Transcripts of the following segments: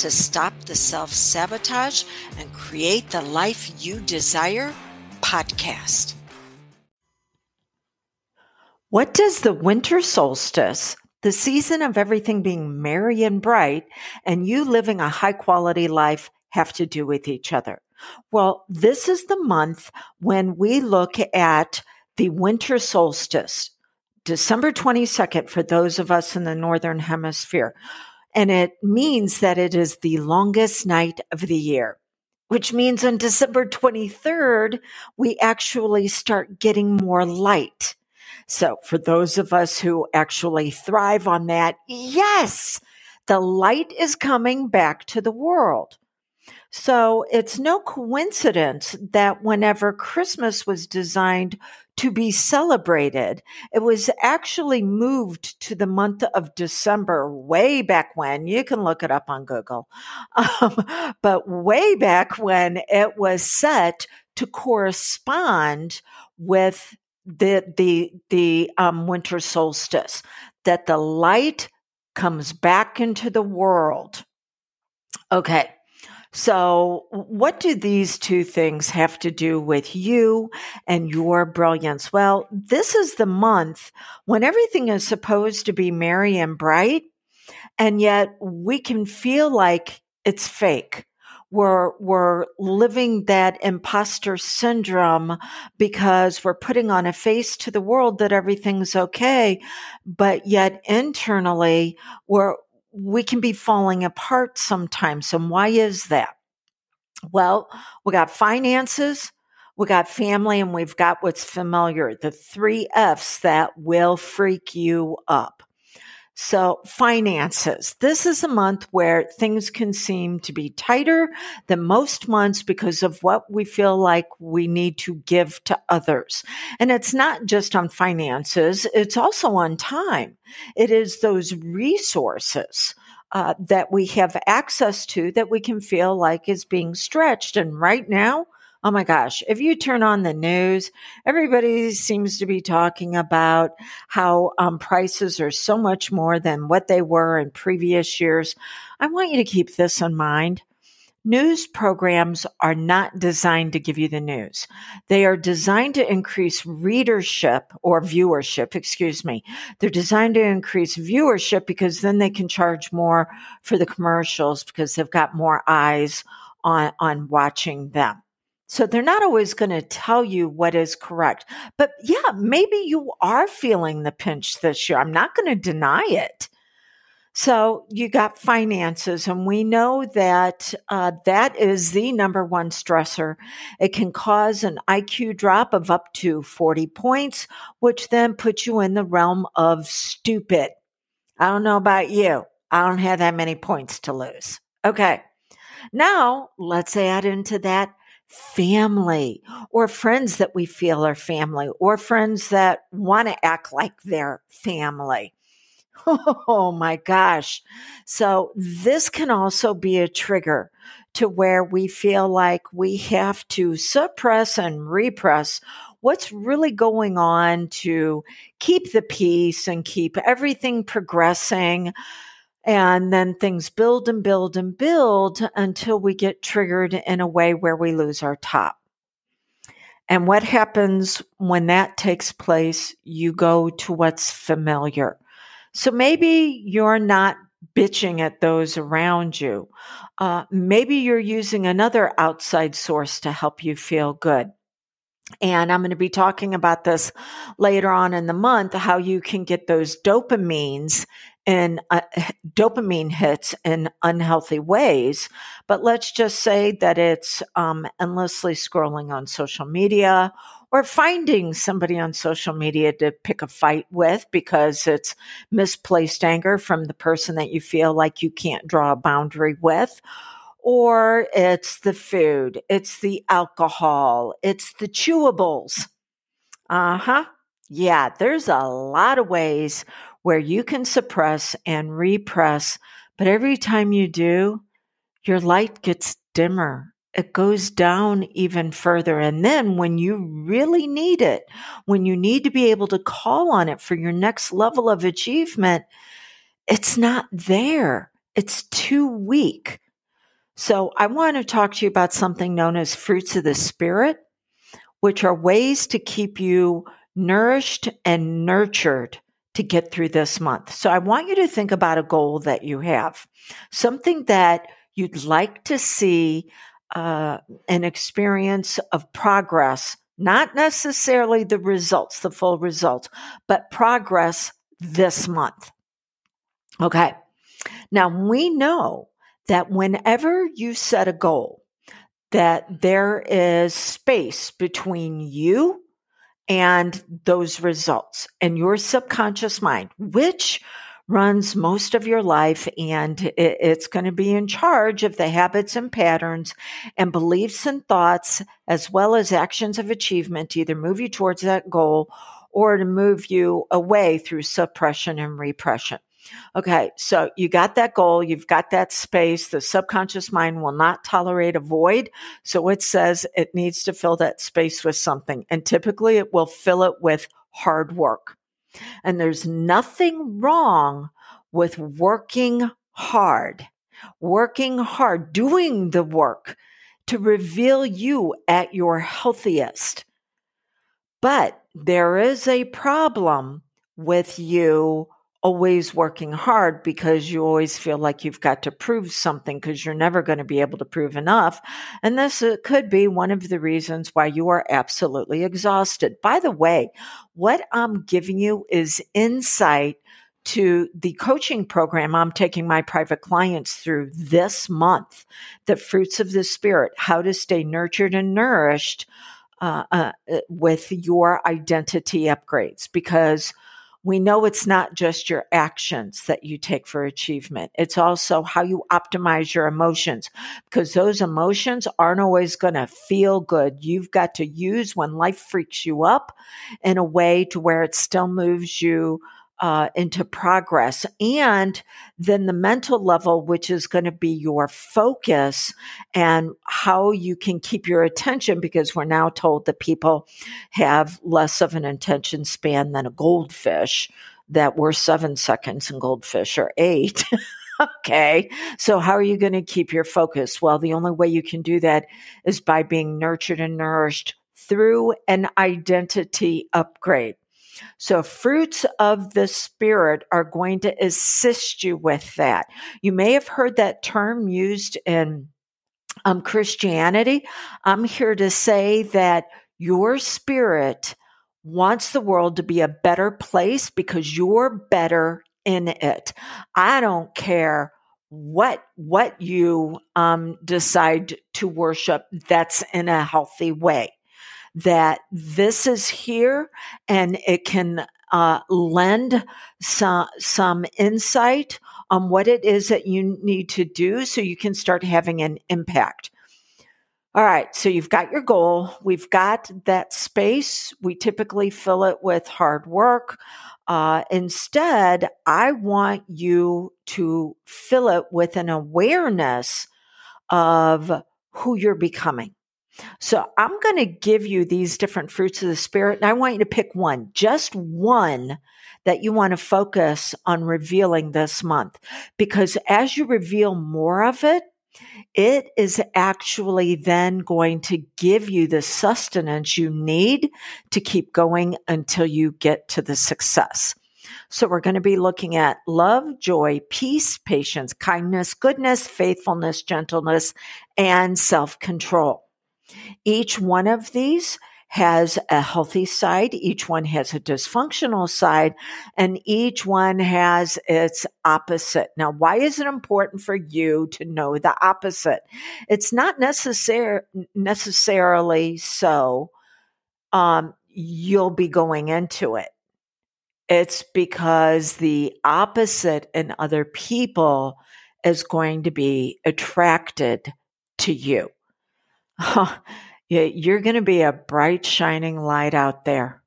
to Stop the Self Sabotage and Create the Life You Desire podcast. What does the winter solstice, the season of everything being merry and bright, and you living a high quality life have to do with each other? Well, this is the month when we look at the winter solstice, December 22nd, for those of us in the Northern Hemisphere. And it means that it is the longest night of the year, which means on December 23rd, we actually start getting more light. So for those of us who actually thrive on that, yes, the light is coming back to the world. So it's no coincidence that whenever Christmas was designed to be celebrated, it was actually moved to the month of December way back when. You can look it up on Google. Um, but way back when it was set to correspond with the, the, the um, winter solstice, that the light comes back into the world. Okay. So, what do these two things have to do with you and your brilliance? Well, this is the month when everything is supposed to be merry and bright, and yet we can feel like it's fake. We're, we're living that imposter syndrome because we're putting on a face to the world that everything's okay. But yet internally, we're, we can be falling apart sometimes. And why is that? Well, we got finances, we got family, and we've got what's familiar, the three F's that will freak you up. So, finances. This is a month where things can seem to be tighter than most months because of what we feel like we need to give to others. And it's not just on finances, it's also on time. It is those resources uh, that we have access to that we can feel like is being stretched. And right now, oh my gosh, if you turn on the news, everybody seems to be talking about how um, prices are so much more than what they were in previous years. I want you to keep this in mind. News programs are not designed to give you the news. They are designed to increase readership or viewership, excuse me. They're designed to increase viewership because then they can charge more for the commercials because they've got more eyes on, on watching them. So they're not always going to tell you what is correct. But yeah, maybe you are feeling the pinch this year. I'm not going to deny it. So you got finances, and we know that uh, that is the number one stressor. It can cause an IQ drop of up to 40 points, which then puts you in the realm of stupid. I don't know about you. I don't have that many points to lose. Okay. Now let's add into that family or friends that we feel are family or friends that want to act like they're family. Oh my gosh. So this can also be a trigger to where we feel like we have to suppress and repress what's really going on to keep the peace and keep everything progressing. And then things build and build and build until we get triggered in a way where we lose our top. And what happens when that takes place? You go to what's familiar. So maybe you're not bitching at those around you. Uh, maybe you're using another outside source to help you feel good. And I'm going to be talking about this later on in the month, how you can get those dopamines and uh, dopamine hits in unhealthy ways. But let's just say that it's um, endlessly scrolling on social media or finding somebody on social media to pick a fight with because it's misplaced anger from the person that you feel like you can't draw a boundary with or it's the food, it's the alcohol, it's the chewables. Uh huh. Yeah, there's a lot of ways where you can suppress and repress, but every time you do, your light gets dimmer. It goes down even further. And then when you really need it, when you need to be able to call on it for your next level of achievement, it's not there. It's too weak. So I want to talk to you about something known as fruits of the spirit, which are ways to keep you nourished and nurtured to get through this month. So I want you to think about a goal that you have, something that you'd like to see uh, an experience of progress, not necessarily the results, the full results, but progress this month. Okay. Now we know that whenever you set a goal, that there is space between you and those results and your subconscious mind, which runs most of your life and it's going to be in charge of the habits and patterns and beliefs and thoughts as well as actions of achievement to either move you towards that goal or to move you away through suppression and repression. Okay, so you got that goal, you've got that space. The subconscious mind will not tolerate a void. So it says it needs to fill that space with something. And typically it will fill it with hard work. And there's nothing wrong with working hard, working hard, doing the work to reveal you at your healthiest. But there is a problem with you always working hard because you always feel like you've got to prove something because you're never going to be able to prove enough. And this uh, could be one of the reasons why you are absolutely exhausted. By the way, what I'm giving you is insight to the coaching program I'm taking my private clients through this month, the fruits of the spirit, how to stay nurtured and nourished uh, uh, with your identity upgrades because we know it's not just your actions that you take for achievement. It's also how you optimize your emotions because those emotions aren't always going to feel good. You've got to use when life freaks you up in a way to where it still moves you uh, into progress. And then the mental level, which is going to be your focus and how you can keep your attention, because we're now told that people have less of an attention span than a goldfish, that we're seven seconds and goldfish are eight. okay. So how are you going to keep your focus? Well, the only way you can do that is by being nurtured and nourished through an identity upgrade. So fruits of the spirit are going to assist you with that. You may have heard that term used in um, Christianity. I'm here to say that your spirit wants the world to be a better place because you're better in it. I don't care what what you um, decide to worship that's in a healthy way that this is here and it can uh, lend some, some insight on what it is that you need to do so you can start having an impact. All right, so you've got your goal. We've got that space. We typically fill it with hard work. Uh, instead, I want you to fill it with an awareness of who you're becoming. So I'm going to give you these different fruits of the spirit and I want you to pick one, just one that you want to focus on revealing this month. Because as you reveal more of it, it is actually then going to give you the sustenance you need to keep going until you get to the success. So we're going to be looking at love, joy, peace, patience, kindness, goodness, faithfulness, gentleness, and self control. Each one of these has a healthy side, each one has a dysfunctional side, and each one has its opposite. Now, why is it important for you to know the opposite? It's not necessar- necessarily so um, you'll be going into it. It's because the opposite in other people is going to be attracted to you. You're going to be a bright, shining light out there.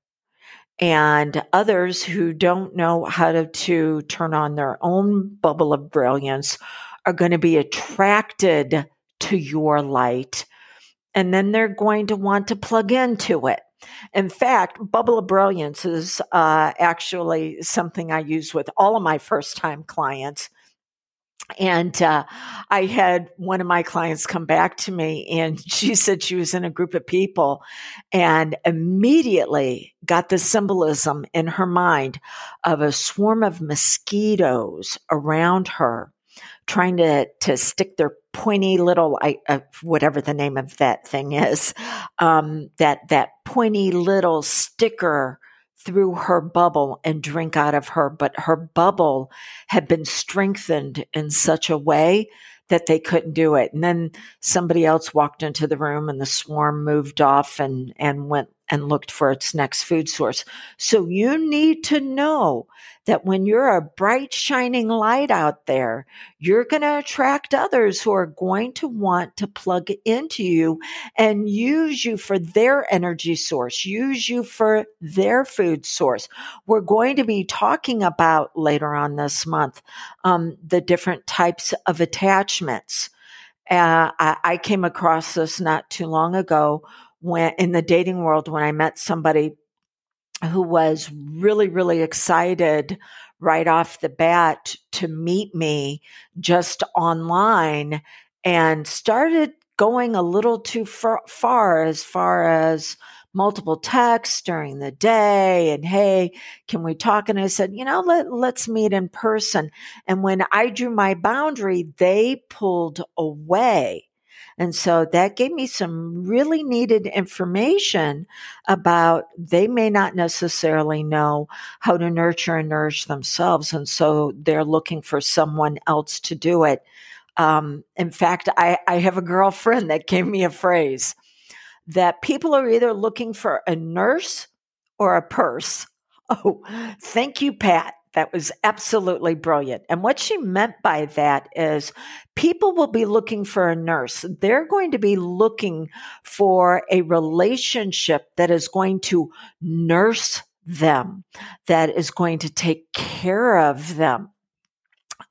And others who don't know how to, to turn on their own bubble of brilliance are going to be attracted to your light. And then they're going to want to plug into it. In fact, Bubble of Brilliance is uh, actually something I use with all of my first time clients. And uh, I had one of my clients come back to me, and she said she was in a group of people and immediately got the symbolism in her mind of a swarm of mosquitoes around her trying to to stick their pointy little uh, whatever the name of that thing is um, that that pointy little sticker through her bubble and drink out of her but her bubble had been strengthened in such a way that they couldn't do it. And then somebody else walked into the room and the swarm moved off and and went and looked for its next food source. So you need to know that when you're a bright, shining light out there, you're going to attract others who are going to want to plug into you and use you for their energy source, use you for their food source. We're going to be talking about later on this month um, the different types of attachments. Uh, I, I came across this not too long ago when in the dating world when I met somebody who was really, really excited right off the bat to meet me just online and started going a little too far, far as far as multiple texts during the day and hey can we talk? And i said you know let, let's meet in person. And when i drew my boundary they pulled away and so that gave me some really needed information about they may not necessarily know how to nurture and nourish themselves. And so they're looking for someone else to do it. Um, in fact, I, I have a girlfriend that gave me a phrase that people are either looking for a nurse or a purse. Oh, thank you, Pat. That was absolutely brilliant. And what she meant by that is people will be looking for a nurse. They're going to be looking for a relationship that is going to nurse them, that is going to take care of them.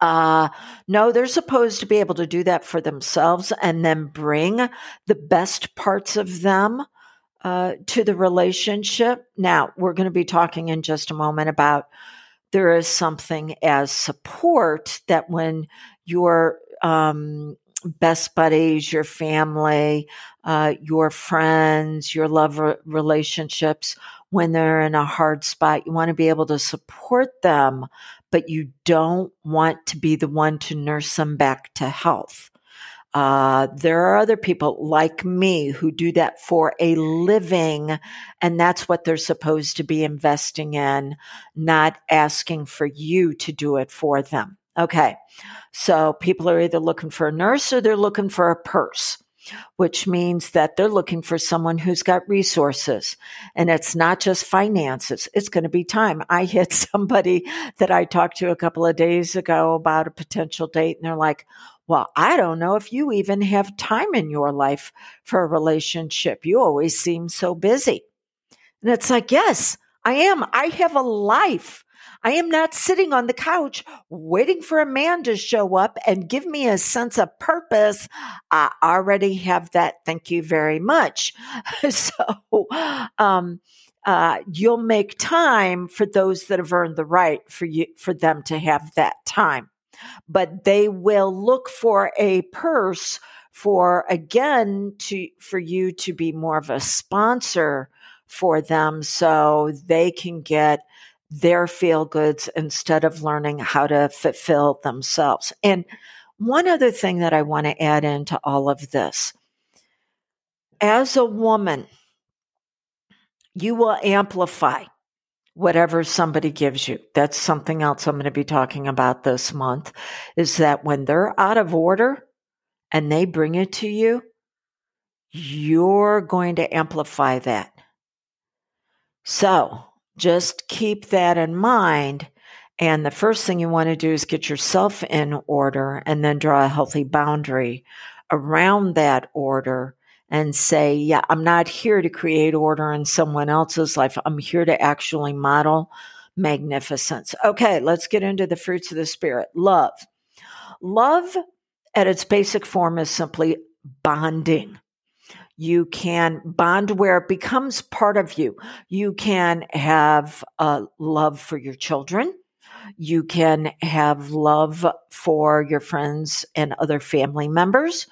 Uh, no, they're supposed to be able to do that for themselves and then bring the best parts of them uh, to the relationship. Now, we're going to be talking in just a moment about there is something as support that when your um, best buddies, your family, uh, your friends, your love re- relationships, when they're in a hard spot, you want to be able to support them, but you don't want to be the one to nurse them back to health. Uh, there are other people like me who do that for a living, and that's what they're supposed to be investing in, not asking for you to do it for them. Okay. So people are either looking for a nurse or they're looking for a purse which means that they're looking for someone who's got resources. And it's not just finances, it's going to be time. I hit somebody that I talked to a couple of days ago about a potential date, and they're like, well, I don't know if you even have time in your life for a relationship. You always seem so busy. And it's like, yes, I am. I have a life. I am not sitting on the couch waiting for a man to show up and give me a sense of purpose. I already have that. Thank you very much. so, um, uh, you'll make time for those that have earned the right for you, for them to have that time but they will look for a purse for again to for you to be more of a sponsor for them so they can get their feel goods instead of learning how to fulfill themselves. And one other thing that I want to add into all of this as a woman, you will amplify whatever somebody gives you. That's something else I'm going to be talking about this month is that when they're out of order and they bring it to you, you're going to amplify that. So just keep that in mind. And the first thing you want to do is get yourself in order and then draw a healthy boundary around that order and say, yeah, I'm not here to create order in someone else's life. I'm here to actually model magnificence. Okay, let's get into the fruits of the spirit. Love. Love at its basic form is simply bonding. You can bond where it becomes part of you. You can have a love for your children. You can have love for your friends and other family members.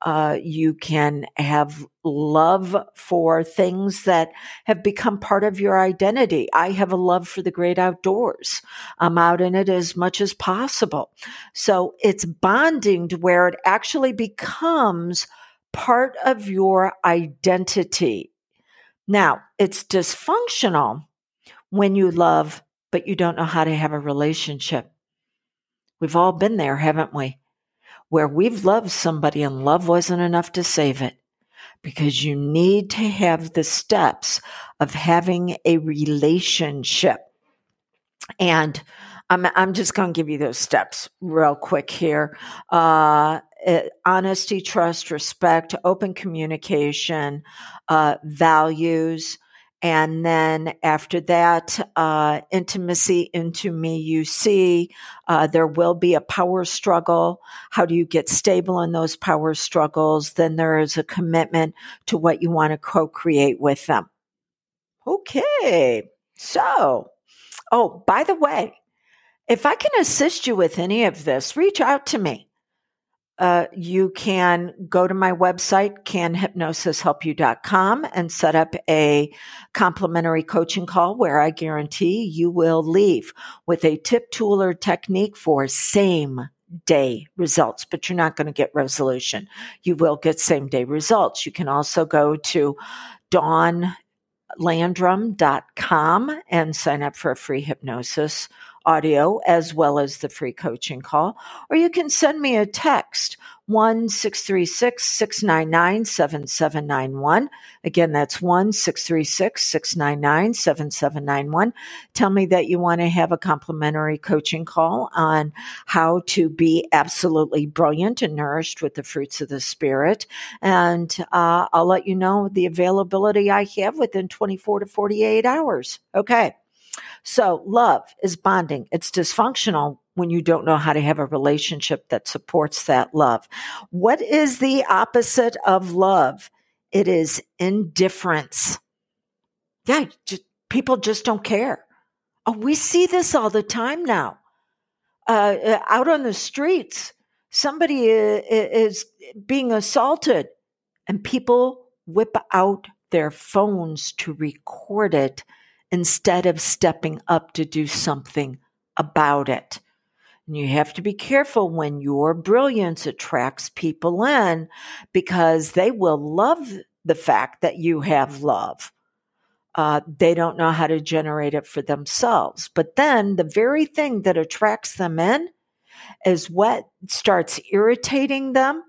Uh, you can have love for things that have become part of your identity. I have a love for the great outdoors. I'm out in it as much as possible. So it's bonding to where it actually becomes part of your identity. Now, it's dysfunctional when you love, but you don't know how to have a relationship. We've all been there, haven't we? where we've loved somebody and love wasn't enough to save it because you need to have the steps of having a relationship. And I'm, I'm just going to give you those steps real quick here. Uh, honesty, trust, respect, open communication, uh, values, and then after that, uh, intimacy into me, you see, uh, there will be a power struggle. How do you get stable in those power struggles? Then there is a commitment to what you want to co create with them. Okay. So, oh, by the way, if I can assist you with any of this, reach out to me uh, you can go to my website, canhypnosishelpyou.com, and set up a complimentary coaching call where I guarantee you will leave with a tip, tool, or technique for same day results, but you're not going to get resolution. You will get same day results. You can also go to dawnlandrum.com and sign up for a free hypnosis audio as well as the free coaching call, or you can send me a text 1 636 699 7791. Again, that's 1 636 699 7791. Tell me that you want to have a complimentary coaching call on how to be absolutely brilliant and nourished with the fruits of the Spirit. And uh, I'll let you know the availability I have within 24 to 48 hours. Okay. So love is bonding. It's dysfunctional when you don't know how to have a relationship that supports that love. What is the opposite of love? It is indifference. Yeah, just, people just don't care. Oh, we see this all the time now. Uh, uh out on the streets, somebody is being assaulted, and people whip out their phones to record it instead of stepping up to do something about it. And you have to be careful when your brilliance attracts people in because they will love the fact that you have love. Uh, they don't know how to generate it for themselves. But then the very thing that attracts them in is what starts irritating them.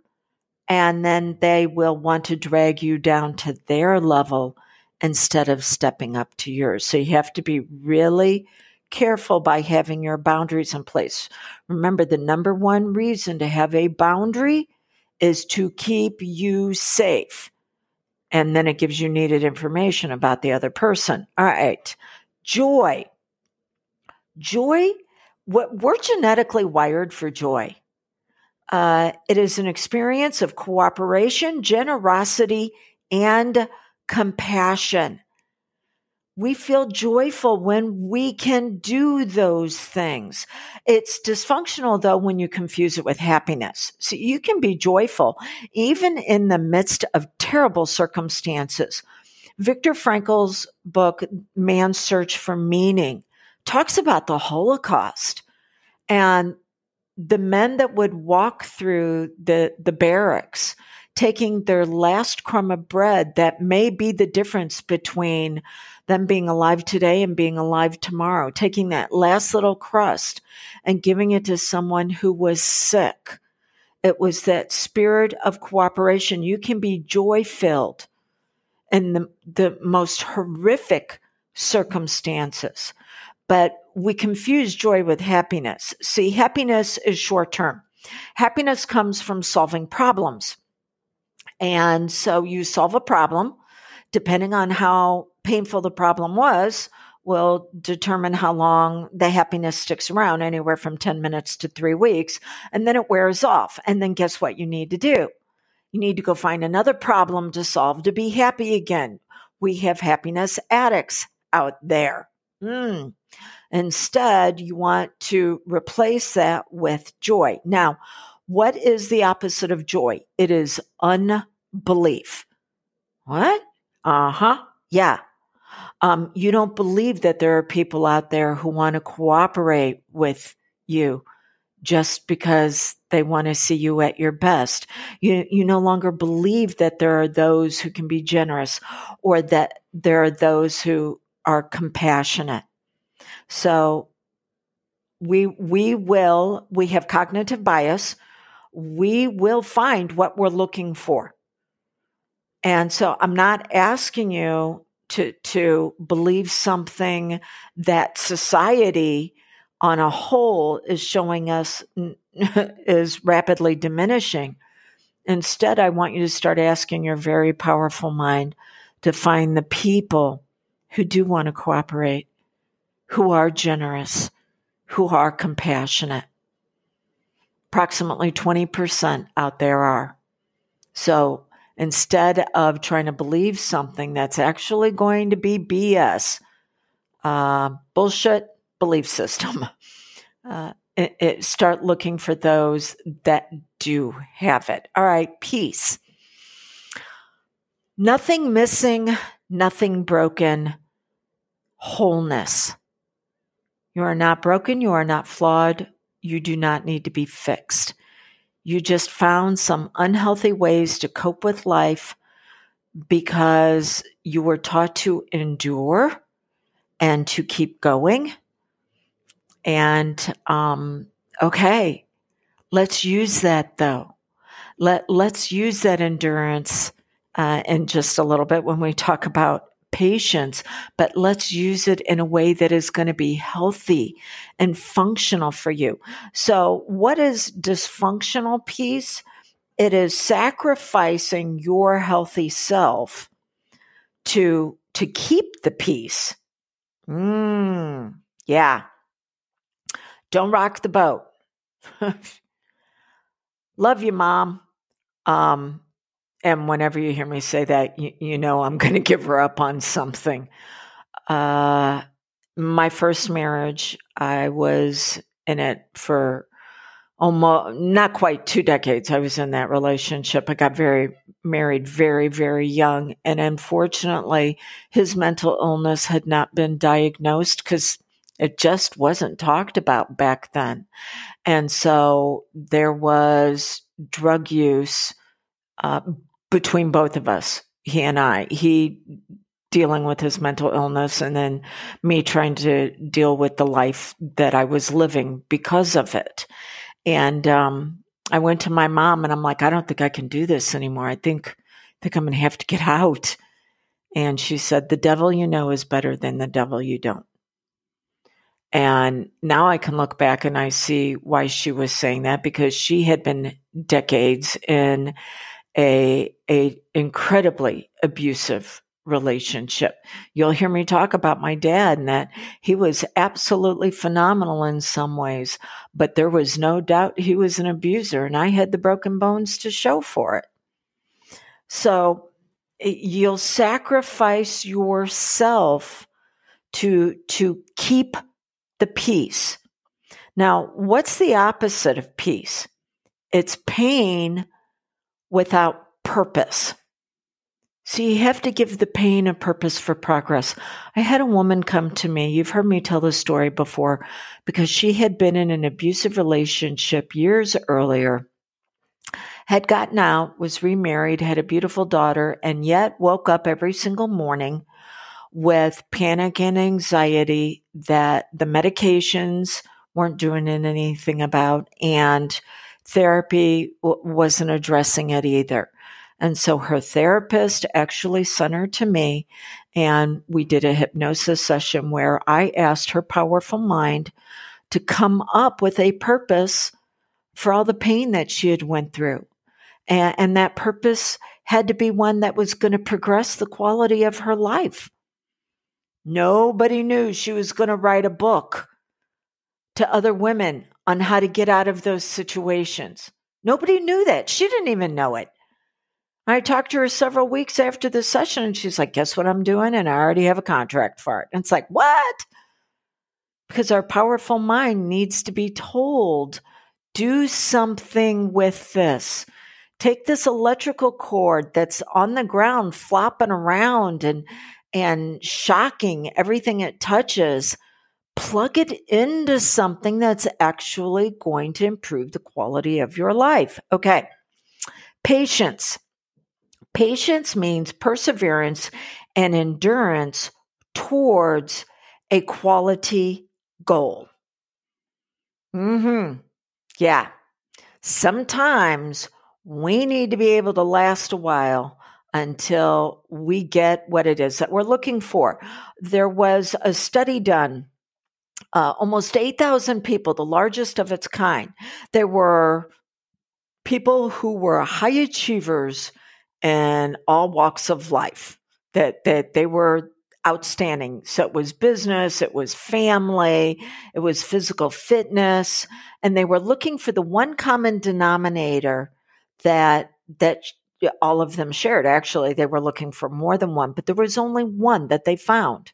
And then they will want to drag you down to their level instead of stepping up to yours. So you have to be really careful by having your boundaries in place. Remember, the number one reason to have a boundary is to keep you safe. And then it gives you needed information about the other person. All right. Joy. Joy, what we're genetically wired for joy. Uh, it is an experience of cooperation, generosity, and compassion. We feel joyful when we can do those things. It's dysfunctional though when you confuse it with happiness. So you can be joyful even in the midst of terrible circumstances. Viktor Frankl's book, Man's Search for Meaning, talks about the Holocaust and the men that would walk through the, the barracks taking their last crumb of bread that may be the difference between them being alive today and being alive tomorrow, taking that last little crust and giving it to someone who was sick. It was that spirit of cooperation. You can be joy filled in the, the most horrific circumstances, but we confuse joy with happiness. See, happiness is short term. Happiness comes from solving problems And so you solve a problem, depending on how painful the problem was, will determine how long the happiness sticks around, anywhere from 10 minutes to three weeks. And then it wears off. And then guess what you need to do? You need to go find another problem to solve to be happy again. We have happiness addicts out there. Mm. Instead, you want to replace that with joy. Now, what is the opposite of joy? It is unbelief. What? Uh huh. Yeah. Um, you don't believe that there are people out there who want to cooperate with you just because they want to see you at your best. You, you no longer believe that there are those who can be generous or that there are those who are compassionate. So we, we will, we have cognitive bias. We will find what we're looking for. And so I'm not asking you to to believe something that society on a whole is showing us is rapidly diminishing. Instead, I want you to start asking your very powerful mind to find the people who do want to cooperate, who are generous, who are compassionate. Approximately 20% out there are. So instead of trying to believe something that's actually going to be BS, uh, bullshit belief system. Uh, it, it, start looking for those that do have it. All right, peace. Nothing missing, nothing broken, wholeness. You are not broken, you are not flawed, you do not need to be fixed. You just found some unhealthy ways to cope with life because you were taught to endure and to keep going. And um, okay, let's use that though. Let let's use that endurance uh, in just a little bit when we talk about patience, but let's use it in a way that is going to be healthy and functional for you. So, what is dysfunctional peace? It is sacrificing your healthy self to to keep the peace. Mm, yeah. Don't rock the boat. Love you, mom. Um, and whenever you hear me say that, you, you know I'm going to give her up on something. Uh, my first marriage, I was in it for almost not quite two decades. I was in that relationship. I got very married very, very young. And unfortunately, his mental illness had not been diagnosed because it just wasn't talked about back then. And so there was drug use, uh, between both of us, he and I. He dealing with his mental illness and then me trying to deal with the life that I was living because of it. And um, I went to my mom and I'm like, I don't think I can do this anymore. I think I think I'm going to have to get out. And she said, "The devil you know is better than the devil you don't." And now I can look back and I see why she was saying that because she had been decades in a, a incredibly abusive relationship. You'll hear me talk about my dad and that he was absolutely phenomenal in some ways, but there was no doubt he was an abuser and I had the broken bones to show for it. So you'll sacrifice yourself to, to keep the peace. Now, what's the opposite of peace? It's pain without purpose. So you have to give the pain a purpose for progress. I had a woman come to me. You've heard me tell this story before because she had been in an abusive relationship years earlier, had gotten out, was remarried, had a beautiful daughter, and yet woke up every single morning with panic and anxiety that the medications weren't doing anything about and therapy w- wasn't addressing it either. And so her therapist actually sent her to me and we did a hypnosis session where I asked her powerful mind to come up with a purpose for all the pain that she had went through. And, and that purpose had to be one that was going to progress the quality of her life. Nobody knew she was going to write a book to other women on how to get out of those situations. Nobody knew that. She didn't even know it. I talked to her several weeks after the session and she's like, Guess what I'm doing? And I already have a contract for it. And it's like, What? Because our powerful mind needs to be told, Do something with this. Take this electrical cord that's on the ground flopping around and and shocking everything it touches plug it into something that's actually going to improve the quality of your life. Okay. Patience. Patience means perseverance and endurance towards a quality goal. Mhm. Yeah. Sometimes we need to be able to last a while until we get what it is that we're looking for. There was a study done uh, almost 8,000 people, the largest of its kind. There were people who were high achievers in all walks of life, that, that they were outstanding. So it was business, it was family, it was physical fitness, and they were looking for the one common denominator that that all of them shared. Actually, they were looking for more than one, but there was only one that they found.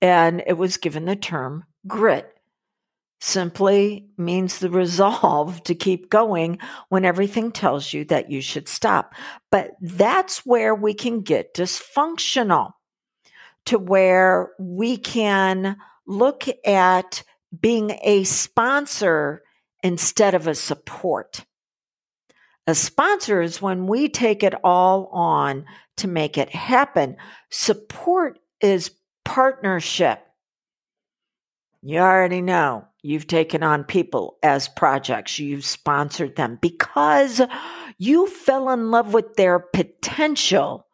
And it was given the term Grit simply means the resolve to keep going when everything tells you that you should stop. But that's where we can get dysfunctional to where we can look at being a sponsor instead of a support. A sponsor is when we take it all on to make it happen. Support is partnership. You already know you've taken on people as projects, you've sponsored them because you fell in love with their potential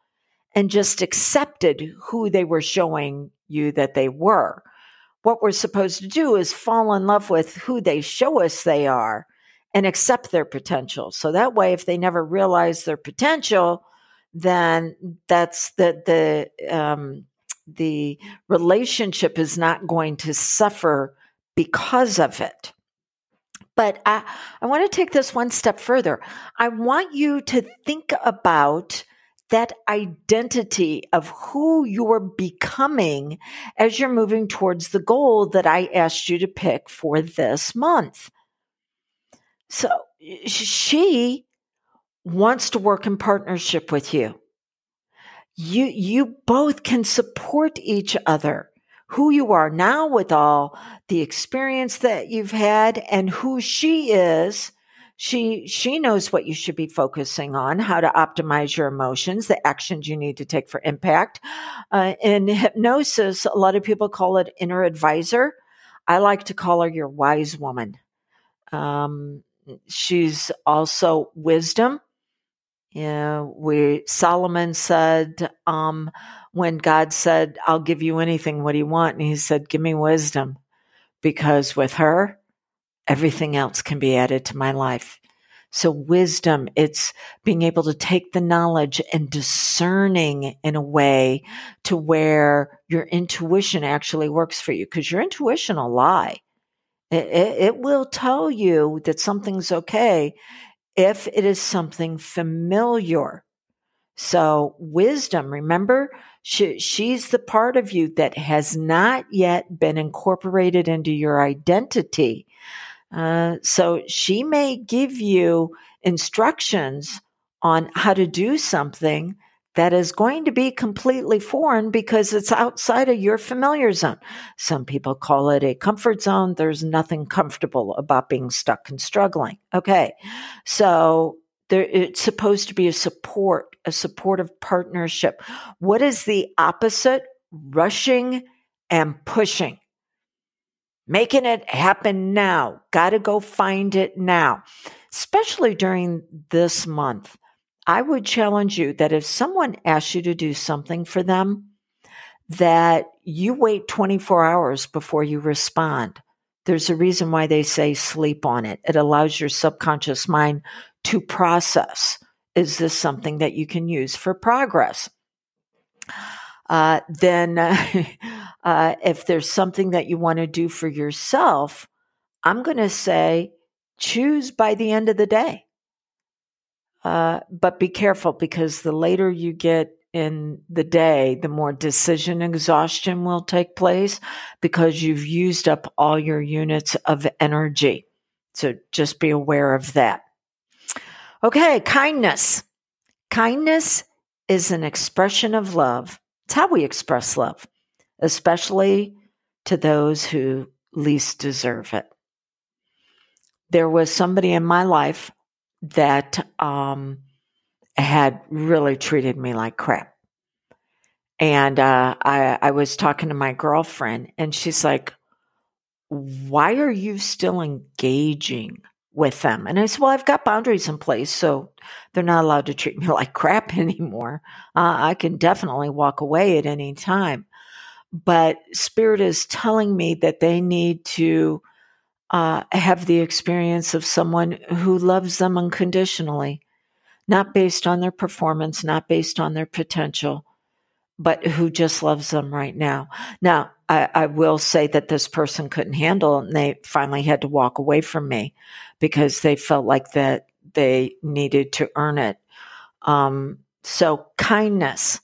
and just accepted who they were showing you that they were. What we're supposed to do is fall in love with who they show us they are and accept their potential. So that way, if they never realize their potential, then that's the the um, the relationship is not going to suffer because of it. But I, I want to take this one step further. I want you to think about that identity of who you're becoming as you're moving towards the goal that I asked you to pick for this month. So she wants to work in partnership with you you you both can support each other who you are now with all the experience that you've had and who she is. She she knows what you should be focusing on how to optimize your emotions the actions you need to take for impact. Uh, in hypnosis a lot of people call it inner advisor. I like to call her your wise woman. Um, she's also wisdom yeah, we Solomon said, um, when God said, I'll give you anything, what do you want? And he said, Give me wisdom. Because with her, everything else can be added to my life. So wisdom, it's being able to take the knowledge and discerning in a way to where your intuition actually works for you. Because your intuition will lie. It, it, it, will tell you that something's okay if it is something familiar. So wisdom, remember, she, she's the part of you that has not yet been incorporated into your identity. Uh, so she may give you instructions on how to do something that is going to be completely foreign because it's outside of your familiar zone. Some people call it a comfort zone. There's nothing comfortable about being stuck and struggling. Okay. So there, it's supposed to be a support, a supportive partnership. What is the opposite? Rushing and pushing. Making it happen now. Got to go find it now, especially during this month I would challenge you that if someone asks you to do something for them, that you wait 24 hours before you respond. There's a reason why they say sleep on it. It allows your subconscious mind to process is this something that you can use for progress? Uh, then, uh, if there's something that you want to do for yourself, I'm going to say choose by the end of the day. Uh, but be careful because the later you get in the day, the more decision exhaustion will take place because you've used up all your units of energy. So just be aware of that. Okay, kindness. Kindness is an expression of love. It's how we express love, especially to those who least deserve it. There was somebody in my life that um, had really treated me like crap. And uh, I, I was talking to my girlfriend, and she's like, Why are you still engaging with them? And I said, Well, I've got boundaries in place, so they're not allowed to treat me like crap anymore. Uh, I can definitely walk away at any time. But Spirit is telling me that they need to uh, have the experience of someone who loves them unconditionally not based on their performance, not based on their potential, but who just loves them right now. Now, I, I, will say that this person couldn't handle it and they finally had to walk away from me because they felt like that they needed to earn it. Um, so kindness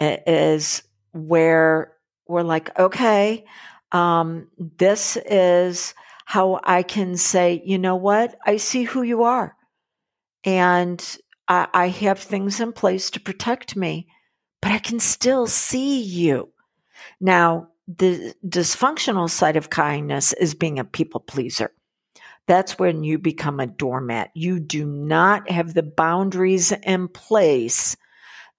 is where we're like, okay, um, this is how I can say, you know what? I see who you are and I, I have things in place to protect me, but I can still see you. Now, the dysfunctional side of kindness is being a people pleaser. That's when you become a doormat. You do not have the boundaries in place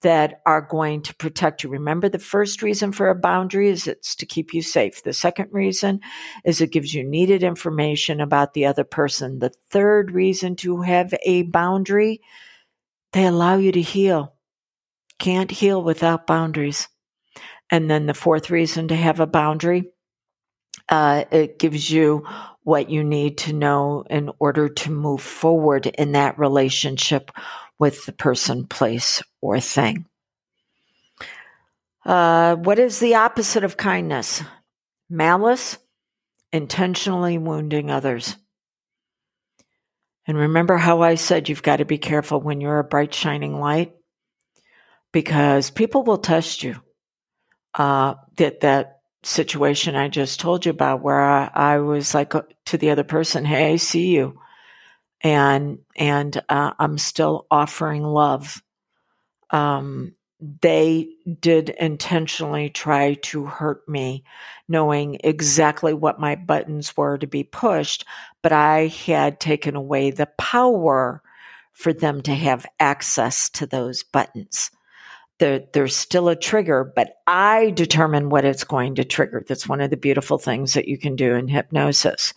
that are going to protect you. Remember, the first reason for a boundary is it's to keep you safe. The second reason is it gives you needed information about the other person. The third reason to have a boundary, they allow you to heal. Can't heal without boundaries. And then the fourth reason to have a boundary, uh, it gives you what you need to know in order to move forward in that relationship with the person, place, or thing. Uh, what is the opposite of kindness? Malice, intentionally wounding others. And remember how I said you've got to be careful when you're a bright, shining light? Because people will test you. Uh, that, that situation I just told you about where I, I was like uh, to the other person, Hey, I see you and and uh, I'm still offering love. Um, they did intentionally try to hurt me, knowing exactly what my buttons were to be pushed, but I had taken away the power for them to have access to those buttons. There, there's still a trigger, but I determine what it's going to trigger. That's one of the beautiful things that you can do in hypnosis.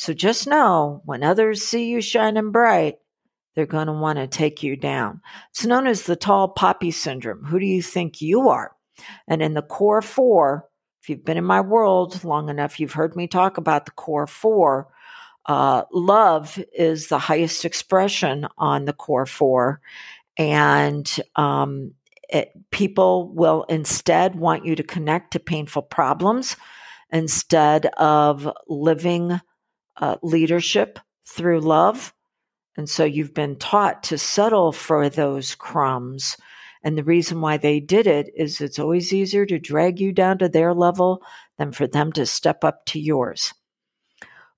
So just know when others see you shining bright, they're going to want to take you down. It's known as the tall poppy syndrome. Who do you think you are? And in the core four, if you've been in my world long enough, you've heard me talk about the core four. Uh, love is the highest expression on the core four. And um, it, people will instead want you to connect to painful problems instead of living uh, leadership through love. And so you've been taught to settle for those crumbs. And the reason why they did it is it's always easier to drag you down to their level than for them to step up to yours.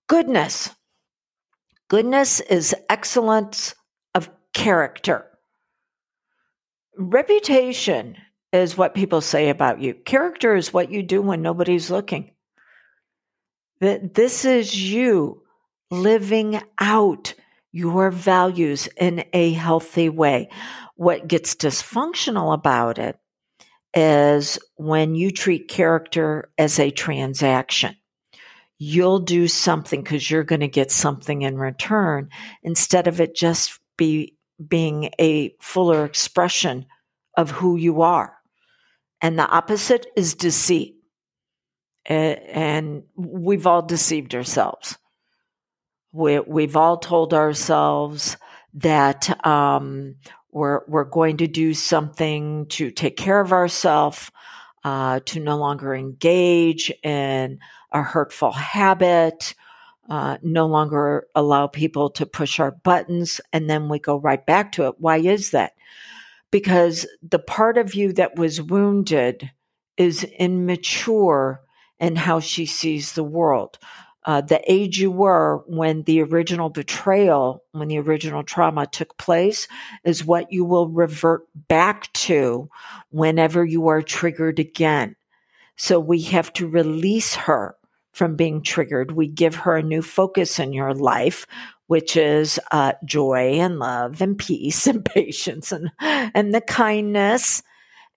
Goodness. Goodness is excellence of character. Reputation is what people say about you. Character is what you do when nobody's looking. That this is you living out your values in a healthy way. What gets dysfunctional about it is when you treat character as a transaction. You'll do something because you're going to get something in return instead of it just be being a fuller expression of who you are. And the opposite is deceit and we've all deceived ourselves. We, we've all told ourselves that um, we're, we're going to do something to take care of ourselves, uh, to no longer engage in a hurtful habit, uh, no longer allow people to push our buttons, and then we go right back to it. Why is that? Because the part of you that was wounded is immature in how she sees the world. Uh, the age you were when the original betrayal, when the original trauma took place, is what you will revert back to whenever you are triggered again. So we have to release her from being triggered. We give her a new focus in your life, which is uh, joy and love and peace and patience and, and the kindness.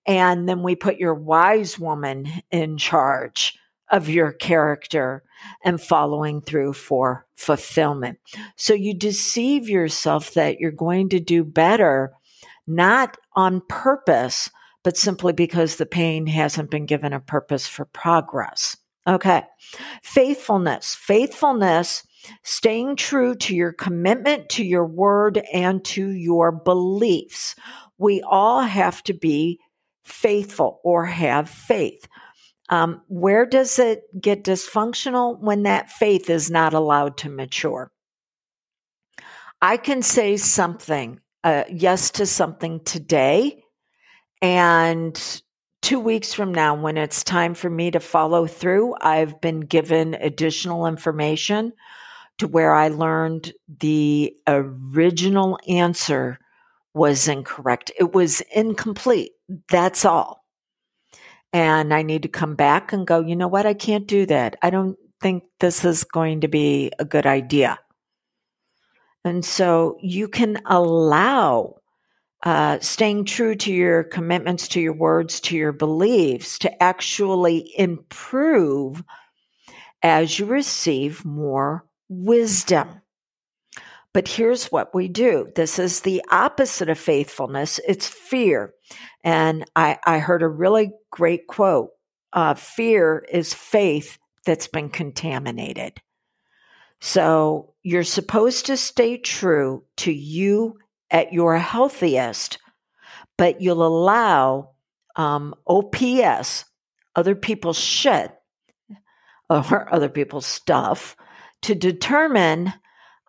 And then we put your wise woman in charge of your character and following through for fulfillment. So you deceive yourself that you're going to do better, not on purpose, but simply because the pain hasn't been given a purpose for progress. Okay. Faithfulness. Faithfulness, staying true to your commitment to your word and to your beliefs. We all have to be faithful or have faith. Um, where does it get dysfunctional? When that faith is not allowed to mature. I can say something, uh, yes to something today, and two weeks from now, when it's time for me to follow through, I've been given additional information to where I learned the original answer was incorrect. It was incomplete. That's all. And I need to come back and go, you know what? I can't do that. I don't think this is going to be a good idea. And so you can allow uh, staying true to your commitments, to your words, to your beliefs, to actually improve as you receive more wisdom. But here's what we do. This is the opposite of faithfulness. It's fear. And I, I heard a really great quote. Uh, fear is faith that's been contaminated. So you're supposed to stay true to you at your healthiest, but you'll allow um, OPS, other people's shit, or other people's stuff, to determine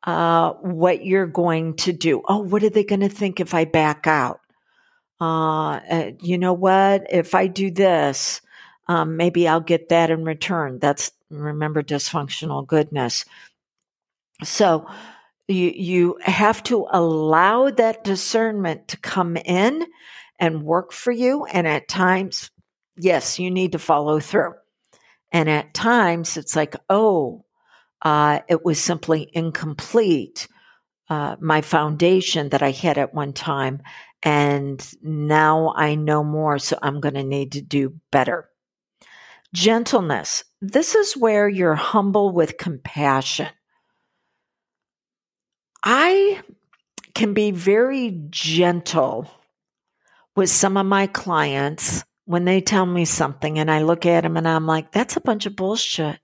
uh, what you're going to do. Oh, what are they going to think if I back out? Uh, uh, you know what? If I do this, um, maybe I'll get that in return. That's remember dysfunctional goodness. So you, you have to allow that discernment to come in and work for you. And at times, yes, you need to follow through. And at times it's like, oh, uh, it was simply incomplete. Uh, my foundation that I had at one time. And now I know more. So I'm going to need to do better. Gentleness. This is where you're humble with compassion. I can be very gentle with some of my clients when they tell me something and I look at them and I'm like, that's a bunch of bullshit.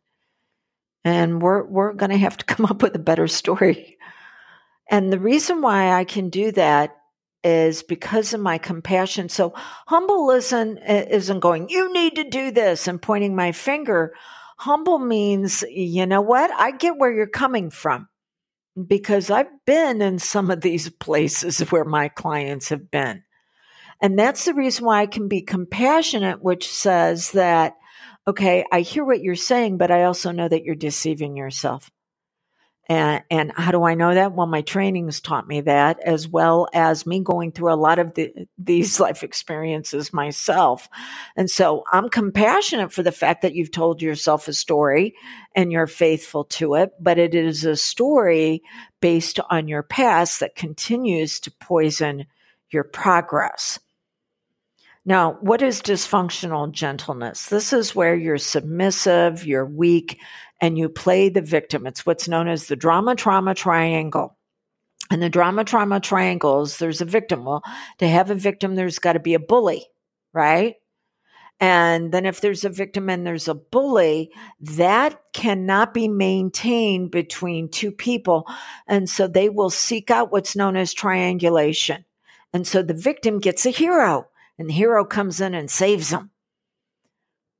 And we're, we're going to have to come up with a better story. And the reason why I can do that is because of my compassion. So humble isn't, isn't going, you need to do this and pointing my finger. Humble means, you know what? I get where you're coming from because I've been in some of these places where my clients have been. And that's the reason why I can be compassionate, which says that, okay, I hear what you're saying, but I also know that you're deceiving yourself. And, and how do I know that? Well, my trainings taught me that, as well as me going through a lot of the, these life experiences myself. And so I'm compassionate for the fact that you've told yourself a story and you're faithful to it, but it is a story based on your past that continues to poison your progress. Now, what is dysfunctional gentleness? This is where you're submissive, you're weak, and you play the victim. It's what's known as the drama trauma triangle. And the drama trauma triangles, there's a victim. Well, to have a victim, there's got to be a bully, right? And then if there's a victim and there's a bully, that cannot be maintained between two people. And so they will seek out what's known as triangulation. And so the victim gets a hero and the hero comes in and saves them.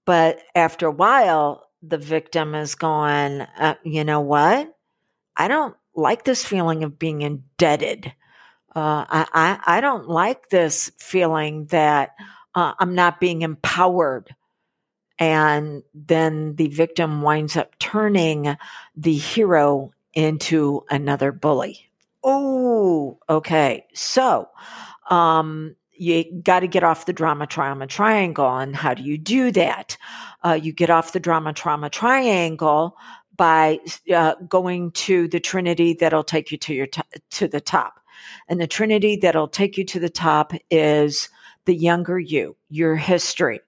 But after a while, the victim is going, uh, you know what? I don't like this feeling of being indebted. Uh, I, I, I don't like this feeling that uh, I'm not being empowered. And then the victim winds up turning the hero into another bully. Oh, okay. So, um, you got to get off the drama trauma triangle. And how do you do that? Uh, you get off the drama trauma triangle by uh, going to the trinity that'll take you to your t- to the top. And the trinity that'll take you to the top is the younger you, your history.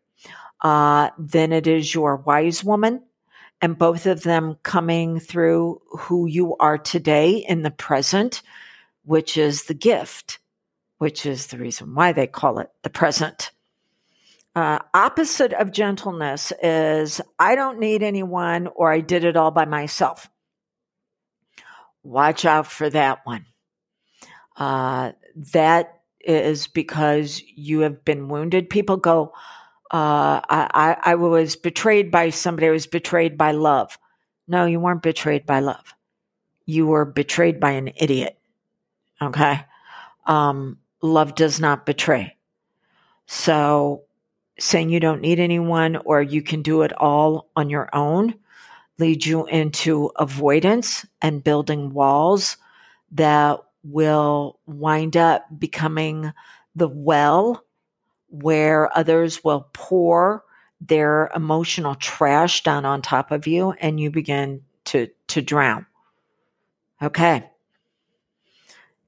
Uh, then it is your wise woman, and both of them coming through who you are today in the present, which is the gift, which is the reason why they call it the present. Uh, opposite of gentleness is I don't need anyone or I did it all by myself. Watch out for that one. Uh, that is because you have been wounded. People go, uh, I, I, was betrayed by somebody. I was betrayed by love. No, you weren't betrayed by love. You were betrayed by an idiot. Okay. Um, love does not betray. So saying you don't need anyone or you can do it all on your own leads you into avoidance and building walls that will wind up becoming the well where others will pour their emotional trash down on top of you and you begin to, to drown. Okay.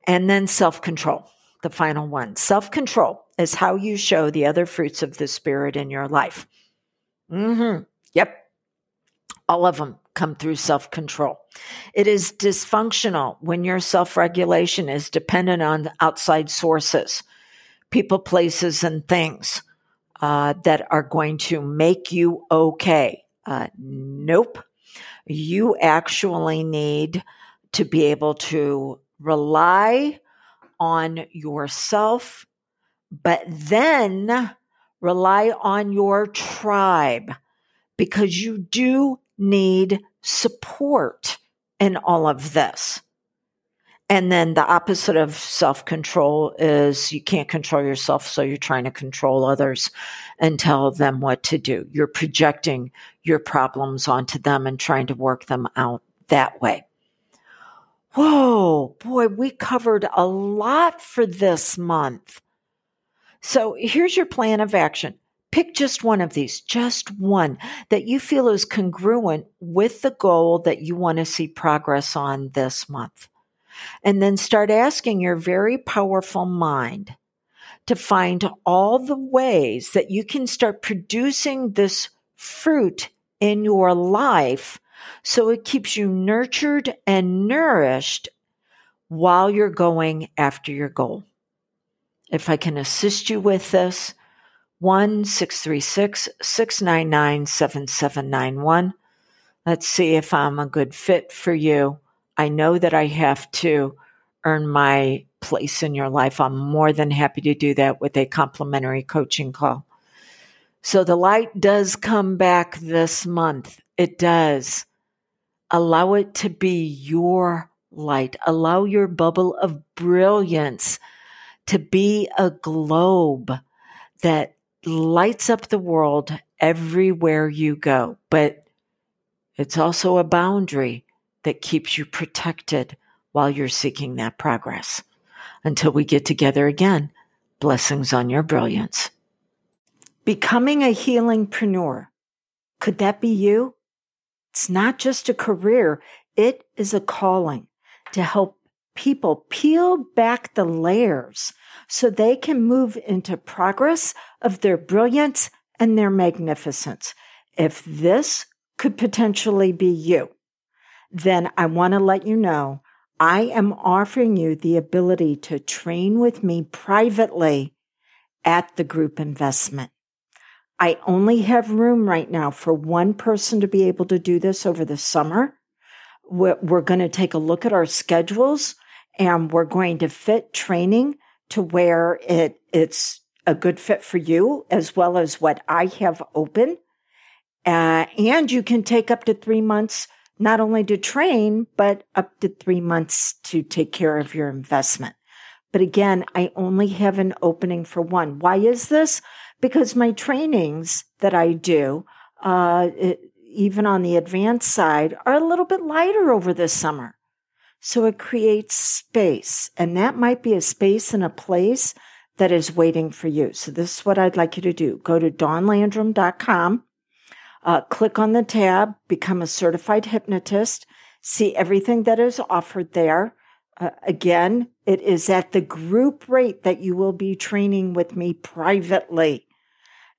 And then self control, the final one. Self control is how you show the other fruits of the Spirit in your life. Mm-hmm. Yep. All of them come through self control. It is dysfunctional when your self regulation is dependent on outside sources, people, places, and things uh, that are going to make you okay. Uh, nope. You actually need to be able to rely on yourself, but then rely on your tribe because you do need support in all of this. And then the opposite of self control is you can't control yourself, so you're trying to control others and tell them what to do. You're projecting your problems onto them and trying to work them out that way. Whoa, boy, we covered a lot for this month. So here's your plan of action. Pick just one of these, just one that you feel is congruent with the goal that you want to see progress on this month. And then start asking your very powerful mind to find all the ways that you can start producing this fruit in your life so it keeps you nurtured and nourished while you're going after your goal. If I can assist you with this, 1 636 699 7791. Let's see if I'm a good fit for you. I know that I have to earn my place in your life. I'm more than happy to do that with a complimentary coaching call. So the light does come back this month. It does. Allow it to be your light. Allow your bubble of brilliance to be a globe that lights up the world everywhere you go, but it's also a boundary that keeps you protected while you're seeking that progress. Until we get together again, blessings on your brilliance. Becoming a healingpreneur. Could that be you? It's not just a career. It is a calling to help people peel back the layers so they can move into progress of their brilliance and their magnificence. If this could potentially be you, then I want to let you know I am offering you the ability to train with me privately at the group investment. I only have room right now for one person to be able to do this over the summer. We're, we're going to take a look at our schedules and we're going to fit training to where it, it's a good fit for you as well as what I have open. Uh, and you can take up to three months, not only to train, but up to three months to take care of your investment. But again, I only have an opening for one. Why is this? Because my trainings that I do, uh, it, even on the advanced side, are a little bit lighter over the summer. So it creates space, and that might be a space and a place that is waiting for you. So this is what I'd like you to do. Go to dawnlandrum.com, uh, click on the tab, become a certified hypnotist, see everything that is offered there. Uh, again, it is at the group rate that you will be training with me privately.